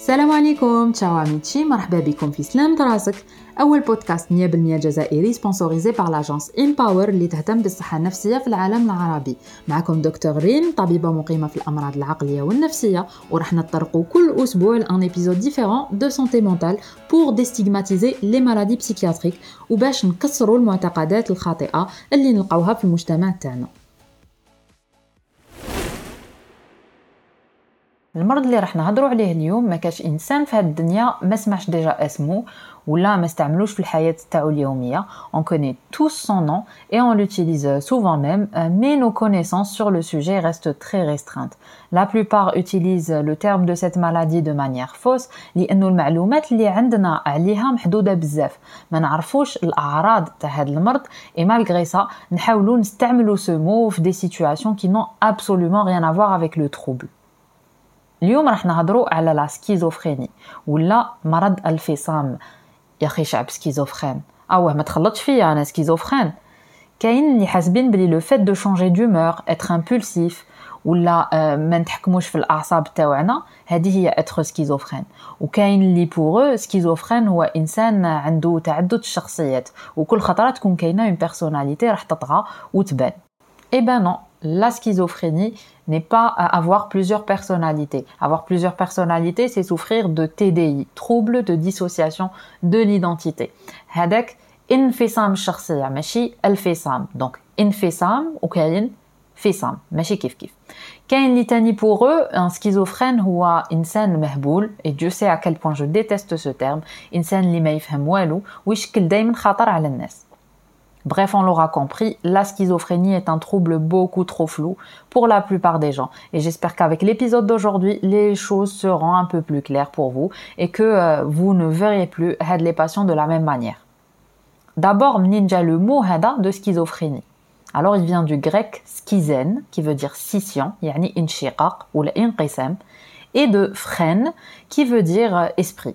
السلام عليكم تشاو عميتشي مرحبا بكم في سلام راسك أول بودكاست 100% جزائري سبونسوريزي بار لاجونس امباور اللي تهتم بالصحة النفسية في العالم العربي. معكم دكتور ريم طبيبة مقيمة في الأمراض العقلية والنفسية وراح نطرقوا كل أسبوع لأن ايبيزود ديفيرون دو سونتي مونتال بور ديستيغماتيزي لي مالادي بسيكياتريك وباش نكسروا المعتقدات الخاطئة اللي نلقاوها في المجتمع تاعنا. المرض اللي راح نهضروا عليه اليوم ما كاش انسان في هذه الدنيا ما سمعش ديجا اسمه ولا ما استعملوش في الحياه تاعو اليوميه on connaît tous son nom et on l'utilise souvent même mais nos connaissances sur le sujet restent très restreintes la plupart utilisent le terme de cette maladie de manière fausse لانه المعلومات اللي عندنا عليها محدوده بزاف ما نعرفوش الاعراض تاع هذا المرض et malgré ça نحاولوا نستعملوا ce mot في des situations qui n'ont absolument rien à voir avec le trouble اليوم راح نهضروا على لا سكيزوفريني ولا مرض الفصام. يا أخي شعب سكيزوفرين. اوه ما تخلطش فيا أنا سكيزوفرين. كاين اللي حاسبين بلي لو فيت دو شونجي دومور اتر امبولسيف ولا ما نتحكموش في الأعصاب تاعنا هذه هي اتر سكيزوفرين. وكاين اللي بوغ سكيزوفرين هو إنسان عنده تعدد الشخصيات. وكل خطرة تكون كاينة اون بيرسوناليتي راح تطغى وتبان. اي بان نو la schizophrénie n'est pas avoir plusieurs personnalités. Avoir plusieurs personnalités, c'est souffrir de TDI, trouble de dissociation de l'identité. Hadak infisam shakhsiya, mashi alfisam. Donc infisam ou kain fisam, mashi kif kif. Kain litani pour eux, un schizophrène ou un insan mehboul, et Dieu sait à quel point je déteste ce terme, insan li ma yfhem wishkil dayman khatar. Bref, on l'aura compris, la schizophrénie est un trouble beaucoup trop flou pour la plupart des gens. Et j'espère qu'avec l'épisode d'aujourd'hui, les choses seront un peu plus claires pour vous et que euh, vous ne verrez plus les patients de la même manière. D'abord, ninja le mot de schizophrénie. Alors, il vient du grec schizen, qui veut dire scission, yani inshiqaq ou l'inqisam, et de phren, qui veut dire euh, esprit.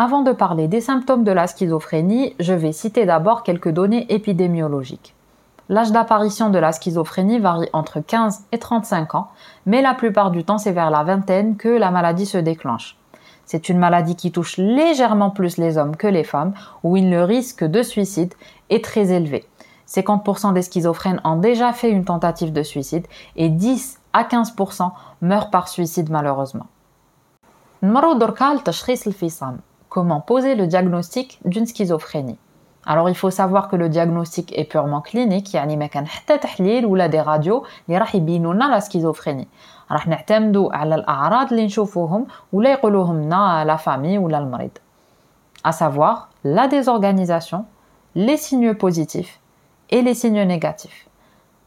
Avant de parler des symptômes de la schizophrénie, je vais citer d'abord quelques données épidémiologiques. L'âge d'apparition de la schizophrénie varie entre 15 et 35 ans, mais la plupart du temps c'est vers la vingtaine que la maladie se déclenche. C'est une maladie qui touche légèrement plus les hommes que les femmes, où le risque de suicide est très élevé. 50% des schizophrènes ont déjà fait une tentative de suicide et 10 à 15% meurent par suicide malheureusement Comment poser le diagnostic d'une schizophrénie alors il faut savoir que le diagnostic est purement clinique يعني ما كان حتى تحليل ولا دي راديو اللي راح يبينوا لنا لا سكيزوفريني راح نعتمدوا على الاعراض اللي نشوفوهم ولا يقولوهم لنا لا فامي ولا المريض à savoir la désorganisation les signes positifs et les signes négatifs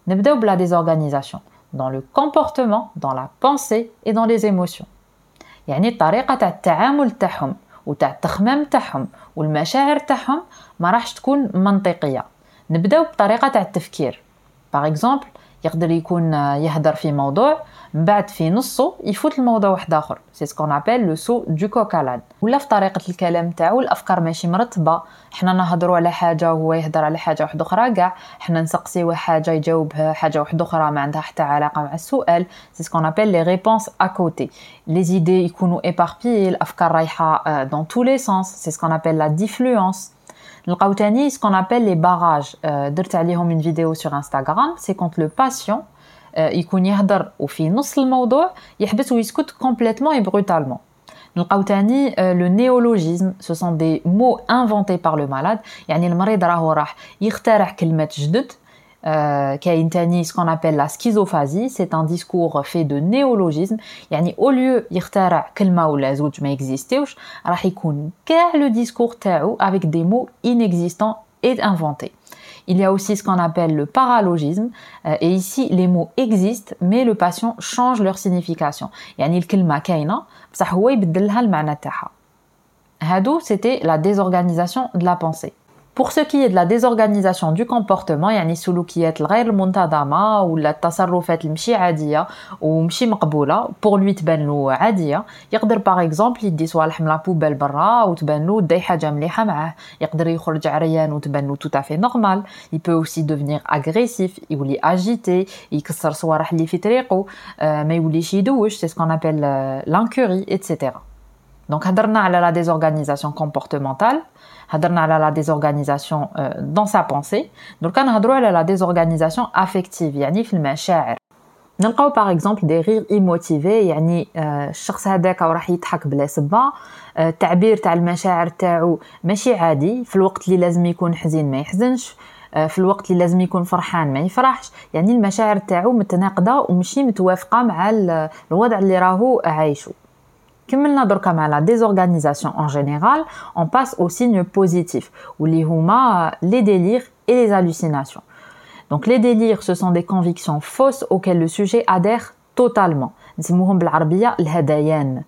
نبداو بلا désorganisation dans le comportement dans la pensée et dans les émotions يعني طريقه تاع التعامل تاعهم وتاع التخمام تاعهم والمشاعر تاعهم ما راحش تكون منطقية. نبداو بطريقة تاع التفكير. باغ اكزومبل يقدر يكون يهدر في موضوع بعد في نصه يفوت الموضوع واحد آخر. سي سكون ابل لو سو دو كوكالان ولا في طريقة الكلام تاعو الأفكار ماشي مرتبة. حنا نهضروا على حاجة وهو يهضر على حاجة واحدة أخرى كاع. حنا نسقسيوه حاجة يجاوبها حاجة واحدة أخرى ما عندها حتى علاقة مع السؤال. سي سكون ابل لي ريبونس ا كوتي لي زيدي يكونوا ايباربيي الأفكار رايحة دون تو لي سونس سي سكون ابل لا ديفلونس نلقاو تاني qu'on appelle les barrages. درت عليهم une vidéo sur Instagram. C'est quand le patient. يكون يهدر وفي نص الموضوع يحبس ويسكت complètement et brutalement نلقاو تاني لو نيولوجيزم سو سون دي مو انفونتي بار لو مالاد يعني المريض راهو راح يخترع كلمات جدد كاين تاني ce qu'on appelle la schizophasie c'est un discours fait de néologisme يعني au lieu يخترع كلمة ولا زوج ما يكزيستيوش راح يكون كاع لو discours تاعو avec des mots inexistants et inventés Il y a aussi ce qu'on appelle le paralogisme. Euh, et ici, les mots existent, mais le patient change leur signification. يعني الكلمة كاينة بصح هو يبدل لها المعنى تاعها. هادو c'était la désorganisation de la pensée. Pour ce qui est de la désorganisation du comportement يعني السلوكيات الغير منتظمة ولا التصرفات المشي عادية ومشي مقبولة pour lui تبان له عادية يقدر باغ اكزومبل يدي صوالح من لابوبيل برا وتبان له داي حاجة مليحة معاه يقدر يخرج عريان وتبان له tout à fait normal il peut aussi devenir agressif يولي agité يكسر صوالح اللي في طريقه ما يوليش يدوش c'est ce qu'on appelle l'incurie etc donc هضرنا على la désorganisation comportementale. هضرنا على la désorganisation euh, dans sa pensée. Donc نهضروا على la désorganisation affective يعني في المشاعر نلقاو باغ اكزومبل دي رير ايموتيفي يعني الشخص هذاك راح يضحك بلا سبه التعبير تاع المشاعر تاعو ماشي عادي في الوقت اللي لازم يكون حزين ما يحزنش في الوقت اللي لازم يكون فرحان ما يفرحش يعني المشاعر تاعو متناقضه ومشي متوافقه مع الوضع اللي راهو عايشه كملنا دركا مع لا désorganisation en général on passe aux signes positifs واللي هما les délires et les hallucinations donc les délires ce sont des convictions fausses auxquelles le sujet adhère totalement نسموهم بالعربيه الهذيان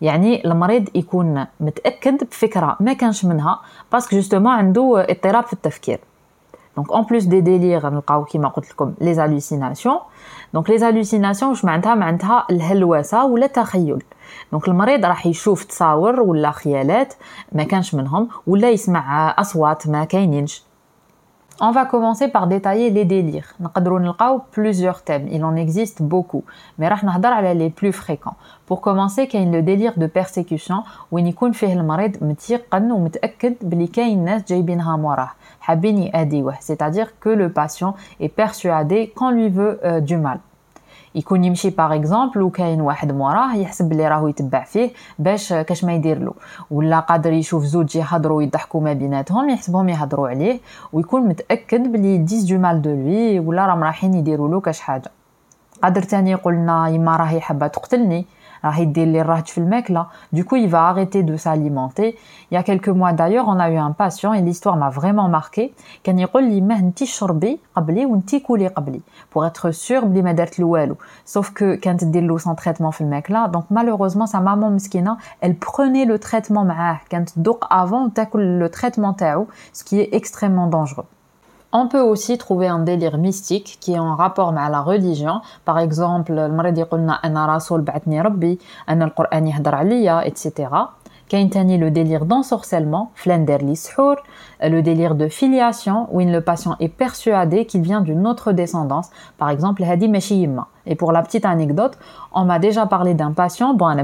يعني المريض يكون متاكد بفكره ما كانش منها باسكو جوستومون عنده اضطراب في التفكير Donc en plus des délires نلقاو كيما قلت لكم les hallucinations donc les hallucinations واش معناتها معناتها الهلوسه ولا التخيل دونك المريض راح يشوف تصاور ولا خيالات ما كانش منهم ولا يسمع اصوات ما كاينينش On va commencer par détailler les délires. نقدروا نلقاو plusieurs thèmes, il en existe beaucoup, mais راح نهضر على les plus fréquents. Pour commencer, كاين le délire de persécution وين يكون فيه المريض متيقن ومتأكد بلي كاين ناس جايبينها موراه حابين يأذيوه, c'est-à-dire que le patient est persuadé qu'on lui veut euh, du mal. يكون يمشي باغ اكزومبل وكاين واحد موراه يحسب بلي راهو يتبع فيه باش كاش ما يدير له ولا قادر يشوف زوج يهضروا ويضحكوا ما بيناتهم يحسبهم يهضروا عليه ويكون متاكد بلي ديز دو مال دو لوي ولا راهم رايحين يديروا له كاش حاجة قادر تاني يقول لنا يما راهي حابه تقتلني Du coup, il va arrêter de s'alimenter. Il y a quelques mois d'ailleurs, on a eu un patient et l'histoire m'a vraiment marqué. Pour être sûr, Sauf que quand il a son traitement là, donc malheureusement, sa maman mskina, elle prenait le traitement ah, quand avant, le traitement ce qui est extrêmement dangereux. On peut aussi trouver un délire mystique qui est en rapport avec la religion. Par exemple, le mardi, on a un rasoul un al-Qur'an yahdar aliya, etc. Kaintani le délire d'ensorcellement, Flenderlishour, le délire de filiation, où le patient est persuadé qu'il vient d'une autre descendance, par exemple Hadi Meshiyimma. Et pour la petite anecdote, on m'a déjà parlé d'un patient, bon, la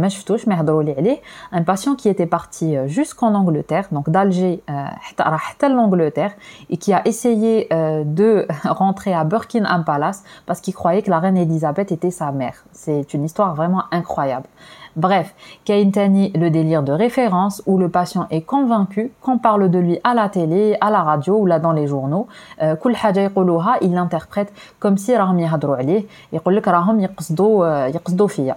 un patient qui était parti euh, jusqu'en Angleterre, donc d'Alger euh, à l'Angleterre, et qui a essayé euh, de rentrer à Buckingham Palace parce qu'il croyait que la reine Elisabeth était sa mère. C'est une histoire vraiment incroyable. Bref, Kaintani, le délire de référence où le patient est convaincu qu'on parle de lui à la télé, à la radio ou là dans les journaux. Euh, il l'interprète comme si راهم يهضروا عليه يقول لك راهم يقصدوا يقصدوا فيا.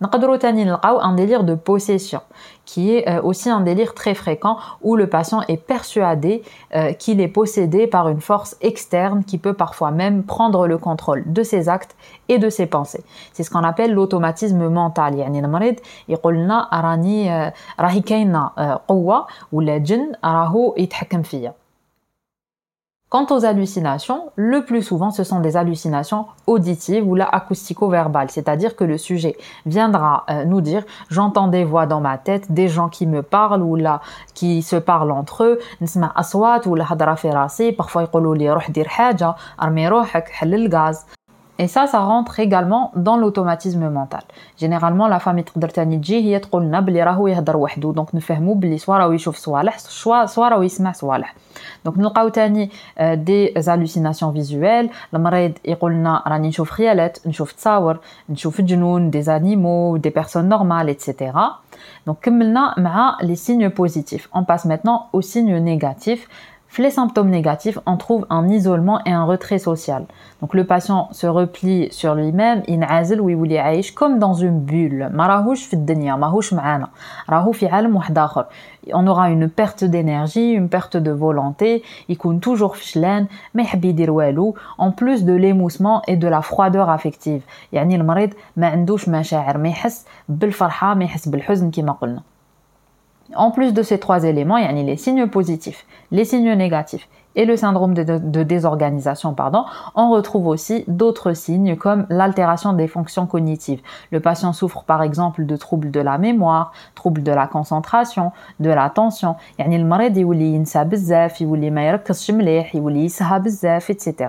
un délire de possession, qui est euh, aussi un délire très fréquent où le patient est persuadé euh, qu'il est possédé par une force externe qui peut parfois même prendre le contrôle de ses actes et de ses pensées. C'est ce qu'on appelle l'automatisme mental. يعني المريض يقول لنا راني راهي كاينه قوه ولا جن راهو يتحكم فيا. Quant aux hallucinations, le plus souvent ce sont des hallucinations auditives ou la acoustico-verbales, c'est-à-dire que le sujet viendra euh, nous dire j'entends des voix dans ma tête, des gens qui me parlent ou là qui se parlent entre eux, نسمع أصوات ولا هضرة في راسي, parfois يقولوا لي روح دير حاجة, armez روحك, حل الغاز. Et ça, ça rentre également dans l'automatisme mental. Généralement, la femme تقدر تاني تجي هي تقول لنا بلي راهو يهضر وحده دونك نفهموا بلي سوا راهو يشوف صوالح سوا راهو يسمع صوالح دونك نلقاو تاني دي زالوسيناسيون فيزوال المريض يقول لنا راني نشوف خيالات نشوف تصاور نشوف جنون دي انيمو دي بيرسون نورمال ايتترا دونك كملنا مع لي سيغنو بوزيتيف اون باس maintenant aux signes négatifs les symptômes négatifs, on trouve un isolement et un retrait social. Donc le patient se replie sur lui-même, inazil ou comme dans une bulle. On aura une perte d'énergie, une perte de volonté, il compte toujours fichlen, mais en plus de l'émoussement et de la froideur affective. يعني المريض ما عندوش مشاعر ما يحس بالفرحة ما يحس بالحزن كما قلنا. En plus de ces trois éléments, il y a les signes positifs, les signes négatifs et le syndrome de, désorganisation, pardon, on retrouve aussi d'autres signes comme l'altération des fonctions cognitives. Le patient souffre par exemple de troubles de la mémoire, troubles de la concentration, de l'attention. يعني المريض يولي ينسى بزاف, يولي ما يركزش مليح, يولي يسهى بزاف, etc.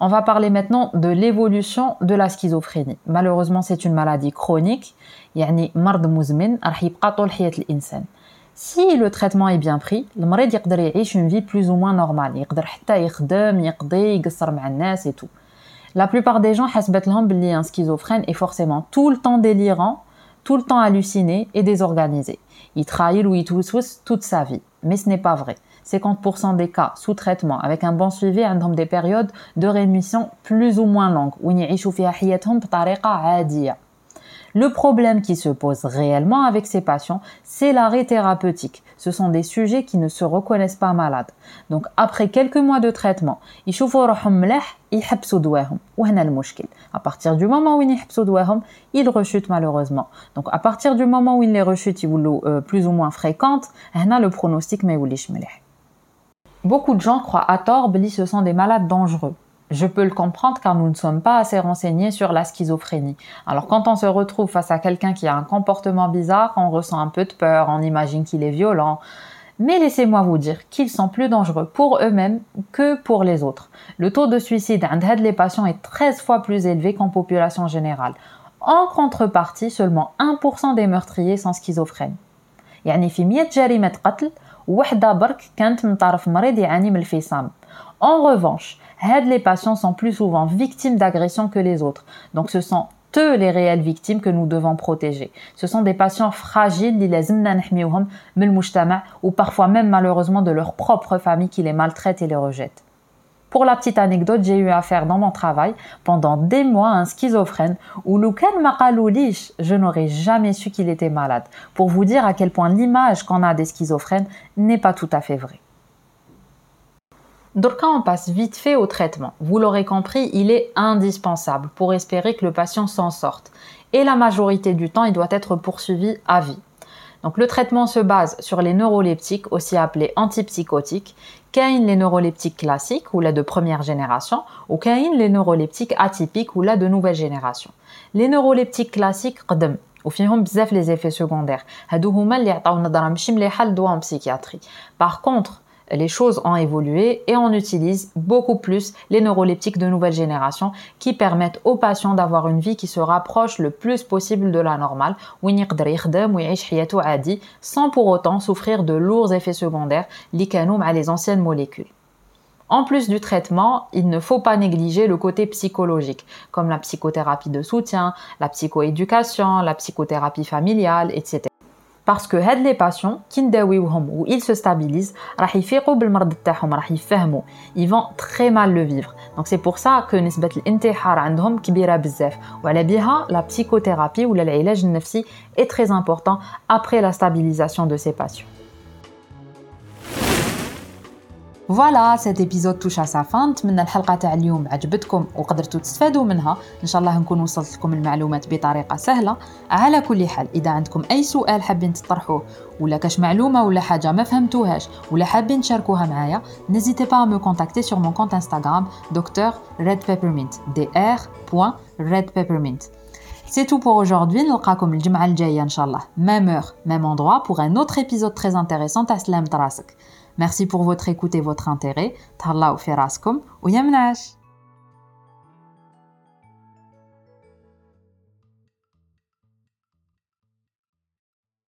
on va parler maintenant de l'évolution de la schizophrénie. Malheureusement, c'est une maladie chronique يعني مرض مزمن راح يبقى طول حياة الإنسان si le traitement est bien pris المريض يقدر يعيش une vie plus ou moins normale يقدر حتى يخدم يقضي يقصر مع الناس et tout la plupart des gens حسبت لهم بلي un schizophrène est forcément tout le temps délirant tout le temps halluciné et désorganisé يتخايل ويتوسوس toute sa vie mais ce n'est pas vrai 50% des cas sous traitement avec un bon suivi عندهم des périodes de rémission plus ou moins longues وين يعيشوا فيها حياتهم بطريقة عادية le problème qui se pose réellement avec ces patients, c'est l'arrêt thérapeutique. Ce sont des sujets qui ne se reconnaissent pas malades. Donc après quelques mois de traitement, ils À partir du moment où ils rechutent malheureusement. Donc à partir du moment où ils les rechutent, ils euh, plus ou moins fréquentes, le pronostic Beaucoup de gens croient à tort que ce sont des malades dangereux. Je peux le comprendre car nous ne sommes pas assez renseignés sur la schizophrénie. Alors quand on se retrouve face à quelqu'un qui a un comportement bizarre, on ressent un peu de peur, on imagine qu'il est violent. Mais laissez-moi vous dire qu'ils sont plus dangereux pour eux-mêmes que pour les autres. Le taux de suicide chez les patients est 13 fois plus élevé qu'en population générale. En contrepartie, seulement 1% des meurtriers sont schizophrènes. يعني في 100 جريمة قتل وحدة برك كانت من طرف مريض يعاني من الفصام. En revanche, les patients sont plus souvent victimes d'agressions que les autres. Donc ce sont eux les réelles victimes que nous devons protéger. Ce sont des patients fragiles, ou parfois même malheureusement de leur propre famille qui les maltraite et les rejette. Pour la petite anecdote, j'ai eu affaire dans mon travail pendant des mois à un schizophrène où je n'aurais jamais su qu'il était malade. Pour vous dire à quel point l'image qu'on a des schizophrènes n'est pas tout à fait vraie. Donc on passe vite fait au traitement. Vous l'aurez compris, il est indispensable pour espérer que le patient s'en sorte. Et la majorité du temps, il doit être poursuivi à vie. Donc le traitement se base sur les neuroleptiques, aussi appelés antipsychotiques, qu'ain les neuroleptiques classiques ou là de première génération, ou qu'ain les neuroleptiques atypiques ou là de nouvelle génération. Les neuroleptiques classiques قدم وفيهم بزاف les effets secondaires. هادو هما اللي عطاو نظره ماشي مليحه للدواء en psychiatrie. Par contre, les choses ont évolué et on utilise beaucoup plus les neuroleptiques de nouvelle génération qui permettent aux patients d'avoir une vie qui se rapproche le plus possible de la normale sans pour autant souffrir de lourds effets secondaires liés à les anciennes molécules. En plus du traitement, il ne faut pas négliger le côté psychologique, comme la psychothérapie de soutien, la psychoéducation, la psychothérapie familiale, etc parce que هاد les patients qui نداويوهم ou ils se stabilisent راح يفيقوا بالمرض تاعهم راح يفهموا ils vont très mal le vivre donc c'est pour ça que نسبة الانتحار عندهم كبيرة بزاف وعلى بها la psychothérapie ou العلاج النفسي est très important après la stabilisation de ces patients فوالا سيت ايبيزود توش ا سا فان نتمنى الحلقة تاع اليوم عجبتكم وقدرتوا تستفادوا منها. إن شاء الله نكون وصلت لكم المعلومات بطريقة سهلة. على كل حال إذا عندكم أي سؤال حابين تطرحوه ولا كاش معلومة ولا حاجة ما فهمتوهاش ولا حابين تشاركوها معايا n'hésitez pas à me contacter sur mon compte Instagram docteur red peppermint dr.redpeppermint C'est tout pour aujourd'hui. نلقاكم الجمعة الجاية إن شاء الله. Même heure, même endroit pour un autre épisode très intéressant. À Slam Merci pour votre écoute et votre intérêt. Thallaou fi raskom ou yamnash.